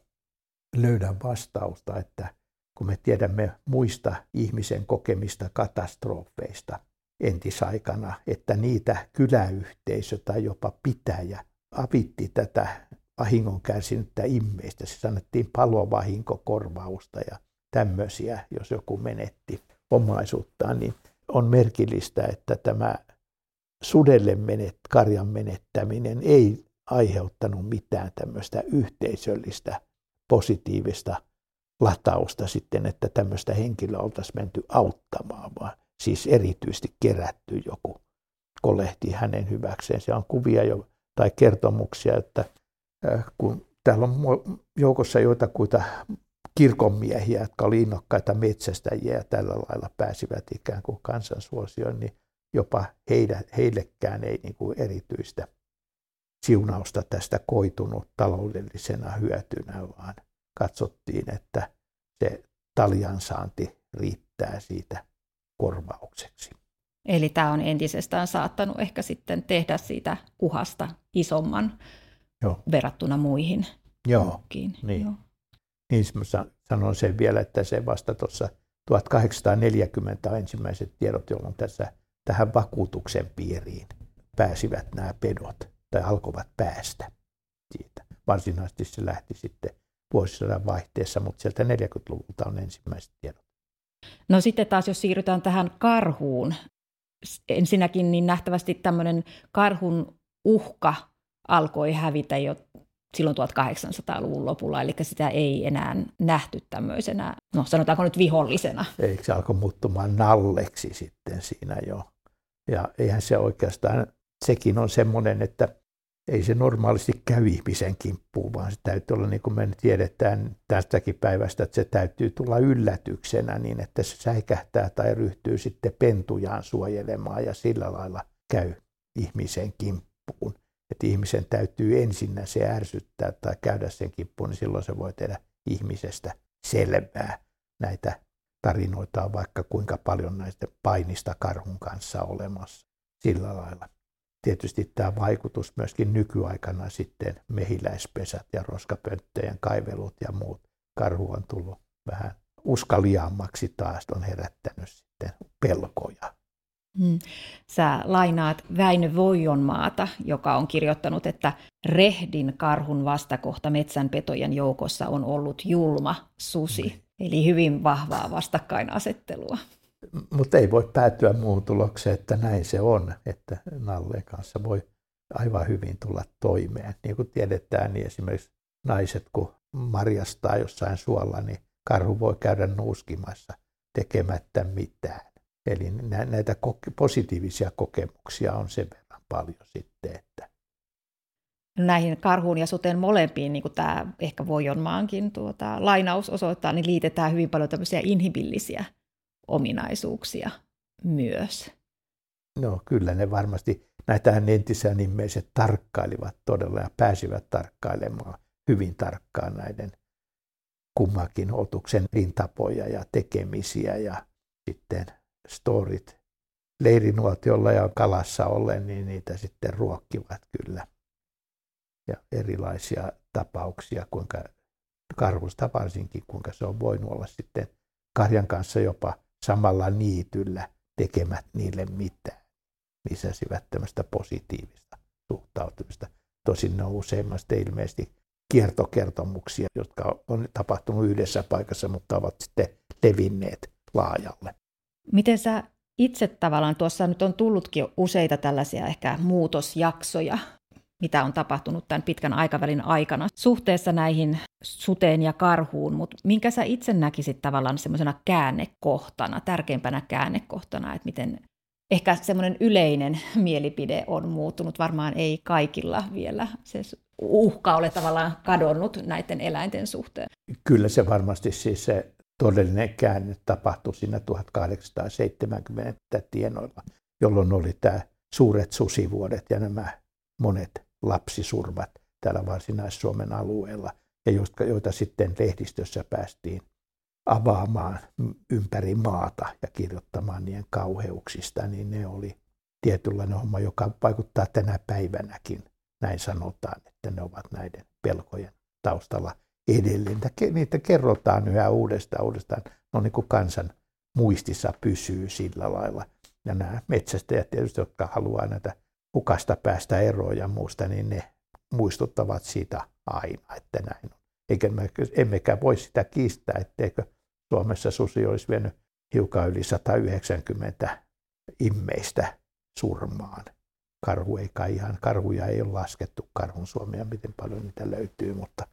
B: löydä vastausta, että kun me tiedämme muista ihmisen kokemista katastrofeista entisaikana, että niitä kyläyhteisö tai jopa pitäjä avitti tätä vahingon kärsinyttä immeistä. Se sanottiin palovahinkokorvausta ja tämmöisiä, jos joku menetti omaisuuttaan, niin on merkillistä, että tämä sudelle menet, karjan menettäminen ei aiheuttanut mitään tämmöistä yhteisöllistä positiivista latausta sitten, että tämmöistä henkilöä oltaisiin menty auttamaan, vaan siis erityisesti kerätty joku kolehti hänen hyväkseen. Se on kuvia jo, tai kertomuksia, että äh, kun täällä on joukossa joitakuita kirkonmiehiä, jotka oli innokkaita metsästäjiä ja tällä lailla pääsivät ikään kuin kansansuosioon, niin jopa heidä, heillekään ei niin kuin erityistä siunausta tästä koitunut taloudellisena hyötynä, vaan katsottiin, että se taljansaanti riittää siitä korvaukseksi.
A: Eli tämä on entisestään saattanut ehkä sitten tehdä siitä uhasta isomman Joo. verrattuna muihin
B: Joo, niin. Joo. Niin sanon sen vielä, että se vasta tuossa 1840 ensimmäiset tiedot, jolloin tässä tähän vakuutuksen piiriin pääsivät nämä pedot. Tai alkoivat päästä siitä. Varsinaisesti se lähti sitten vuosisadan vaihteessa, mutta sieltä 40-luvulta on ensimmäiset tiedot.
A: No sitten taas, jos siirrytään tähän karhuun, ensinnäkin niin nähtävästi tämmöinen karhun uhka alkoi hävitä jo silloin 1800-luvun lopulla, eli sitä ei enää nähty tämmöisenä, no sanotaanko nyt vihollisena.
B: Eikö se alkoi muuttumaan nalleksi sitten siinä jo. Ja eihän se oikeastaan, sekin on semmoinen, että ei se normaalisti käy ihmisen kimppuun, vaan se täytyy olla, niin kuin me tiedetään tästäkin päivästä, että se täytyy tulla yllätyksenä niin, että se säikähtää tai ryhtyy sitten pentujaan suojelemaan ja sillä lailla käy ihmisen kimppuun. Että ihmisen täytyy ensin se ärsyttää tai käydä sen kimppuun, niin silloin se voi tehdä ihmisestä selvää. Näitä tarinoita on vaikka kuinka paljon näistä painista karhun kanssa olemassa sillä lailla tietysti tämä vaikutus myöskin nykyaikana sitten mehiläispesät ja roskapönttöjen kaivelut ja muut. Karhu on tullut vähän uskaliaammaksi taas, on herättänyt sitten pelkoja.
A: Hmm. Sä lainaat Väinö Voijonmaata, joka on kirjoittanut, että rehdin karhun vastakohta metsänpetojen joukossa on ollut julma susi, hmm. eli hyvin vahvaa vastakkainasettelua.
B: Mutta ei voi päätyä muuhun tulokseen, että näin se on, että nalleen kanssa voi aivan hyvin tulla toimeen. Niin kuin tiedetään, niin esimerkiksi naiset, kun marjastaa jossain suolla, niin karhu voi käydä nuuskimassa tekemättä mitään. Eli näitä positiivisia kokemuksia on sen verran paljon sitten, että
A: näihin karhuun ja suten molempiin, niin kuin tämä ehkä Voijonmaankin tuota, lainaus osoittaa, niin liitetään hyvin paljon tämmöisiä inhimillisiä ominaisuuksia myös.
B: No kyllä ne varmasti, näitä entisiä nimmeiset tarkkailivat todella ja pääsivät tarkkailemaan hyvin tarkkaan näiden kummakin otuksen rintapoja ja tekemisiä ja sitten storit leirinuotiolla ja kalassa ollen, niin niitä sitten ruokkivat kyllä. Ja erilaisia tapauksia, kuinka karhusta varsinkin, kuinka se on voinut olla sitten karjan kanssa jopa samalla niityllä tekemät niille mitään. Lisäsivät tämmöistä positiivista suhtautumista. Tosin ne on useimmasta ilmeisesti kiertokertomuksia, jotka on tapahtunut yhdessä paikassa, mutta ovat sitten levinneet laajalle.
A: Miten sä itse tavallaan, tuossa nyt on tullutkin useita tällaisia ehkä muutosjaksoja mitä on tapahtunut tämän pitkän aikavälin aikana suhteessa näihin suteen ja karhuun, mutta minkä sä itse näkisit tavallaan semmoisena käännekohtana, tärkeimpänä käännekohtana, että miten ehkä semmoinen yleinen mielipide on muuttunut, varmaan ei kaikilla vielä se uhka ole tavallaan kadonnut näiden eläinten suhteen.
B: Kyllä se varmasti siis se todellinen käänne tapahtui siinä 1870 tienoilla, jolloin oli tämä suuret susivuodet ja nämä monet lapsisurmat täällä Varsinais-Suomen alueella, ja joita sitten lehdistössä päästiin avaamaan ympäri maata ja kirjoittamaan niiden kauheuksista, niin ne oli tietynlainen homma, joka vaikuttaa tänä päivänäkin. Näin sanotaan, että ne ovat näiden pelkojen taustalla edelleen. Niitä kerrotaan yhä uudestaan uudestaan. No niin kuin kansan muistissa pysyy sillä lailla. Ja nämä metsästäjät tietysti, jotka haluaa näitä hukasta päästä eroon ja muusta, niin ne muistuttavat siitä aina, että näin on. Eikä me, emmekä voi sitä kiistää, etteikö Suomessa susi olisi vienyt hiukan yli 190 immeistä surmaan. Karhu ei kai ihan, karhuja ei ole laskettu karhun Suomea, miten paljon niitä löytyy, mutta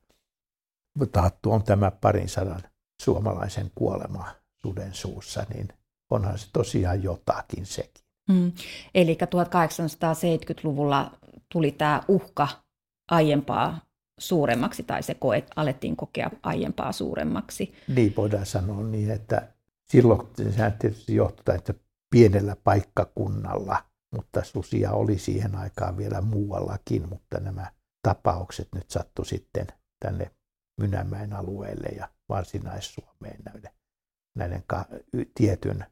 B: taattu on tämä parin sadan suomalaisen kuolema suden suussa, niin onhan se tosiaan jotakin sekin. Mm.
A: Eli 1870-luvulla tuli tämä uhka aiempaa suuremmaksi, tai se koe alettiin kokea aiempaa suuremmaksi.
B: Niin voidaan sanoa niin, että silloin sehän tietysti johtui, että pienellä paikkakunnalla, mutta susia oli siihen aikaan vielä muuallakin, mutta nämä tapaukset nyt sattu sitten tänne Mynämäen alueelle ja Varsinais-Suomeen näiden, näiden tietyn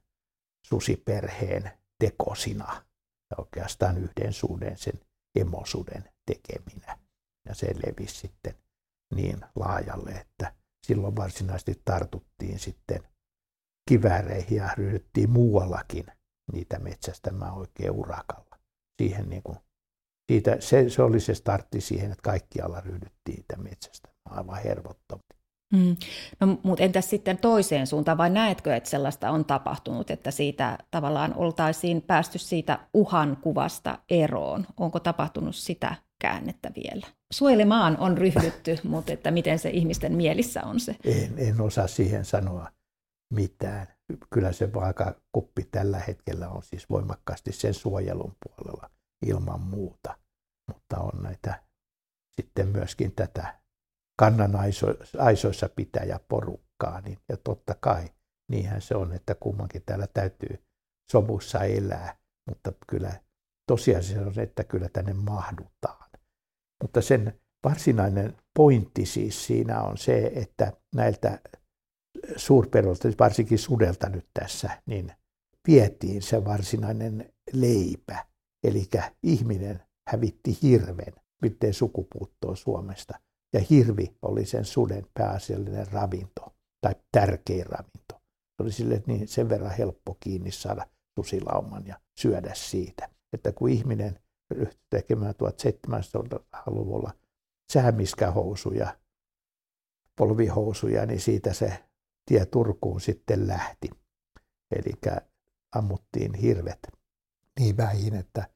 B: susiperheen tekosina ja oikeastaan yhden suden sen emosuden tekeminä. Ja se levisi sitten niin laajalle, että silloin varsinaisesti tartuttiin sitten kivääreihin ja ryhdyttiin muuallakin niitä metsästämään oikein urakalla. Siihen niin kuin siitä, se, se oli se startti siihen, että kaikkialla ryhdyttiin sitä metsästä aivan hervottomasti.
A: Mm. No, mutta entäs sitten toiseen suuntaan, vai näetkö, että sellaista on tapahtunut, että siitä tavallaan oltaisiin päästy siitä uhan kuvasta eroon? Onko tapahtunut sitä käännettä vielä? Suojelemaan on ryhdytty, mutta että miten se ihmisten mielissä on se?
B: En, en osaa siihen sanoa mitään. Kyllä se vaakakuppi tällä hetkellä on siis voimakkaasti sen suojelun puolella ilman muuta. Mutta on näitä sitten myöskin tätä kannan aisoissa pitäjä porukkaa, niin, ja totta kai niinhän se on, että kummankin täällä täytyy sovussa elää, mutta kyllä tosiasia on, että kyllä tänne mahdutaan. Mutta sen varsinainen pointti siis siinä on se, että näiltä suurpedolta, varsinkin sudelta nyt tässä, niin vietiin se varsinainen leipä. Eli ihminen hävitti hirven, miten sukupuuttoon Suomesta. Ja hirvi oli sen suden pääasiallinen ravinto tai tärkein ravinto. Se oli sille niin sen verran helppo kiinni saada susilauman ja syödä siitä. Että kun ihminen ryhtyi tekemään 1700-luvulla säämiskähousuja, polvihousuja, niin siitä se tie Turkuun sitten lähti. Eli ammuttiin hirvet niin vähin, että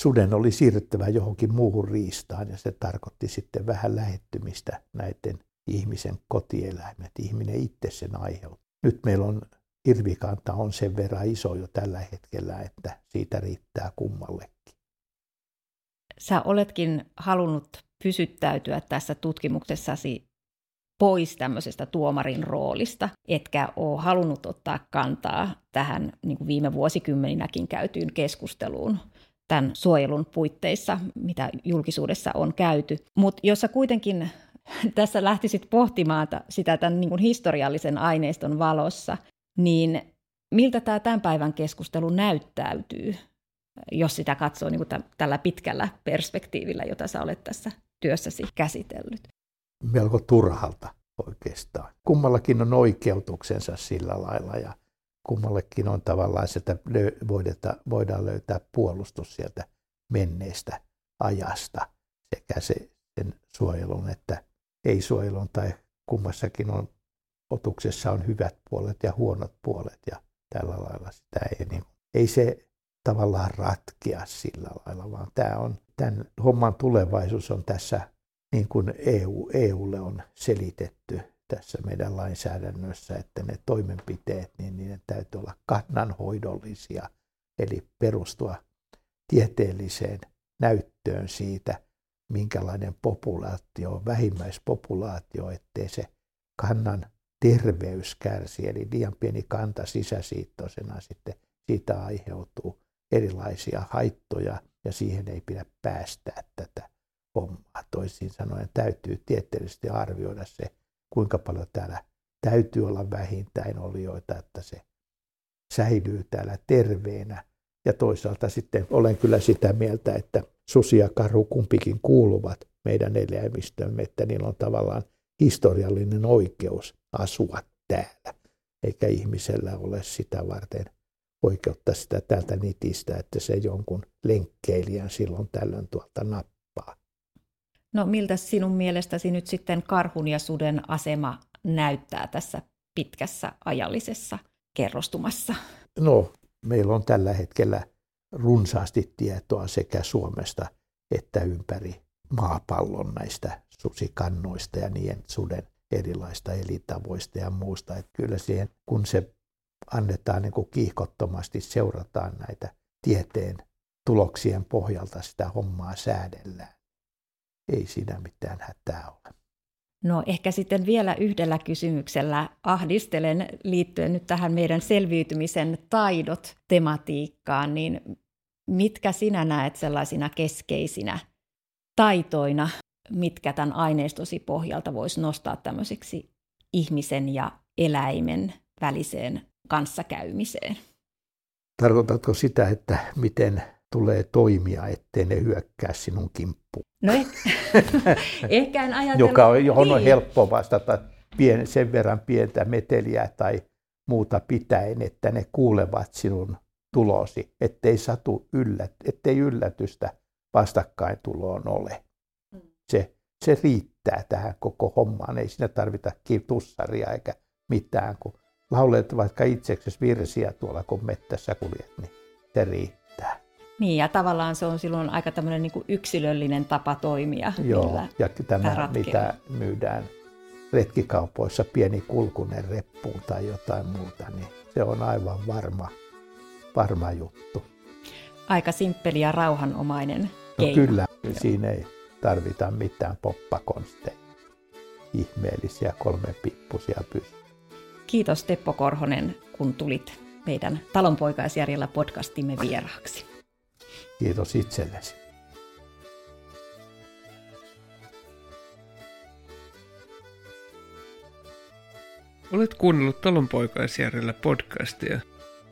B: suden oli siirryttävä johonkin muuhun riistaan ja se tarkoitti sitten vähän lähettymistä näiden ihmisen kotieläimet. Ihminen itse sen aiheutti. Nyt meillä on hirvikanta on sen verran iso jo tällä hetkellä, että siitä riittää kummallekin.
A: Sä oletkin halunnut pysyttäytyä tässä tutkimuksessasi pois tämmöisestä tuomarin roolista, etkä ole halunnut ottaa kantaa tähän niin kuin viime vuosikymmeninäkin käytyyn keskusteluun tämän suojelun puitteissa, mitä julkisuudessa on käyty. Mutta jos sä kuitenkin tässä lähtisit pohtimaan sitä tämän niin kuin historiallisen aineiston valossa, niin miltä tämä tämän päivän keskustelu näyttäytyy, jos sitä katsoo niin kuin tällä pitkällä perspektiivillä, jota sä olet tässä työssäsi käsitellyt?
B: Melko turhalta oikeastaan. Kummallakin on oikeutuksensa sillä lailla ja kummallekin on tavallaan että voidaan löytää puolustus sieltä menneestä ajasta sekä se, sen suojelun että ei-suojelun tai kummassakin on otuksessa on hyvät puolet ja huonot puolet ja tällä lailla sitä ei, niin, ei se tavallaan ratkea sillä lailla, vaan tämä on, tämän homman tulevaisuus on tässä niin kuin EU, EUlle on selitetty tässä meidän lainsäädännössä, että ne toimenpiteet, niin niiden täytyy olla kannanhoidollisia, eli perustua tieteelliseen näyttöön siitä, minkälainen populaatio on, vähimmäispopulaatio, ettei se kannan terveys kärsi, eli liian pieni kanta sisäsiittoisena sitten siitä aiheutuu erilaisia haittoja ja siihen ei pidä päästää tätä hommaa. Toisin sanoen täytyy tieteellisesti arvioida se, kuinka paljon täällä täytyy olla vähintään olioita, että se säilyy täällä terveenä. Ja toisaalta sitten olen kyllä sitä mieltä, että susi ja karhu kumpikin kuuluvat meidän eläimistömme, että niillä on tavallaan historiallinen oikeus asua täällä, eikä ihmisellä ole sitä varten oikeutta sitä täältä nitistä, että se jonkun lenkkeilijän silloin tällöin tuolta nappaa.
A: No miltä sinun mielestäsi nyt sitten karhun ja suden asema näyttää tässä pitkässä ajallisessa kerrostumassa?
B: No, meillä on tällä hetkellä runsaasti tietoa sekä Suomesta että ympäri maapallon näistä susikannoista ja niiden suden erilaista elintavoista ja muusta. Että kyllä siihen, kun se annetaan niin kuin kiihkottomasti, seurataan näitä tieteen tuloksien pohjalta sitä hommaa säädellään ei siinä mitään hätää ole.
A: No ehkä sitten vielä yhdellä kysymyksellä ahdistelen liittyen nyt tähän meidän selviytymisen taidot tematiikkaan, niin mitkä sinä näet sellaisina keskeisinä taitoina, mitkä tämän aineistosi pohjalta voisi nostaa tämmöiseksi ihmisen ja eläimen väliseen kanssakäymiseen?
B: Tarkoitatko sitä, että miten tulee toimia, ettei ne hyökkää sinun kimppuun.
A: No eh- ehkä en ajatella.
B: Joka on, johon niin. on helppo vastata pien, sen verran pientä meteliä tai muuta pitäen, että ne kuulevat sinun tulosi, ettei satu yllät, ettei yllätystä vastakkaintuloon ole. Se, se riittää tähän koko hommaan. Ei siinä tarvita tussaria eikä mitään, kun laulet vaikka itseksesi virsiä tuolla, kun mettässä kuljet, niin se riittää.
A: Niin, ja tavallaan se on silloin aika tämmöinen niin yksilöllinen tapa toimia.
B: Joo, ja tämä, mitä myydään retkikaupoissa, pieni kulkunen reppuun tai jotain muuta, niin se on aivan varma, varma juttu.
A: Aika simppeli ja rauhanomainen no
B: keino. No kyllä, siinä ei tarvita mitään poppakonsteja. Ihmeellisiä kolme pippusia pystyy.
A: Kiitos Teppo Korhonen, kun tulit meidän Talonpoikaisjärjellä podcastimme vieraaksi.
B: Kiitos itsellesi.
C: Olet kuunnellut Talonpoikaisjärjellä podcastia.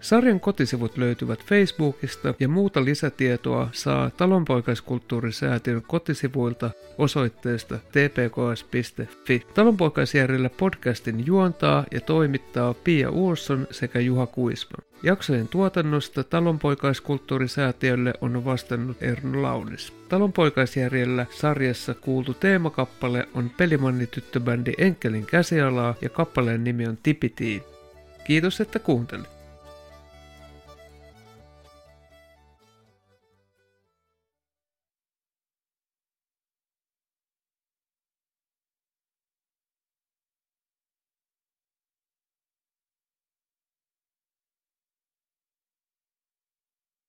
C: Sarjan kotisivut löytyvät Facebookista ja muuta lisätietoa saa talonpoikaiskulttuurisäätiön kotisivuilta osoitteesta tpks.fi. Talonpoikaisjärjellä podcastin juontaa ja toimittaa Pia Uusson sekä Juha Kuisma. Jaksojen tuotannosta Talonpoikaiskulttuurisäätiölle on vastannut Erno Launis. Talonpoikaisjärjellä sarjassa kuultu teemakappale on pelimannityttöbändi Enkelin käsialaa ja kappaleen nimi on Tipitiin. Kiitos, että kuuntelit.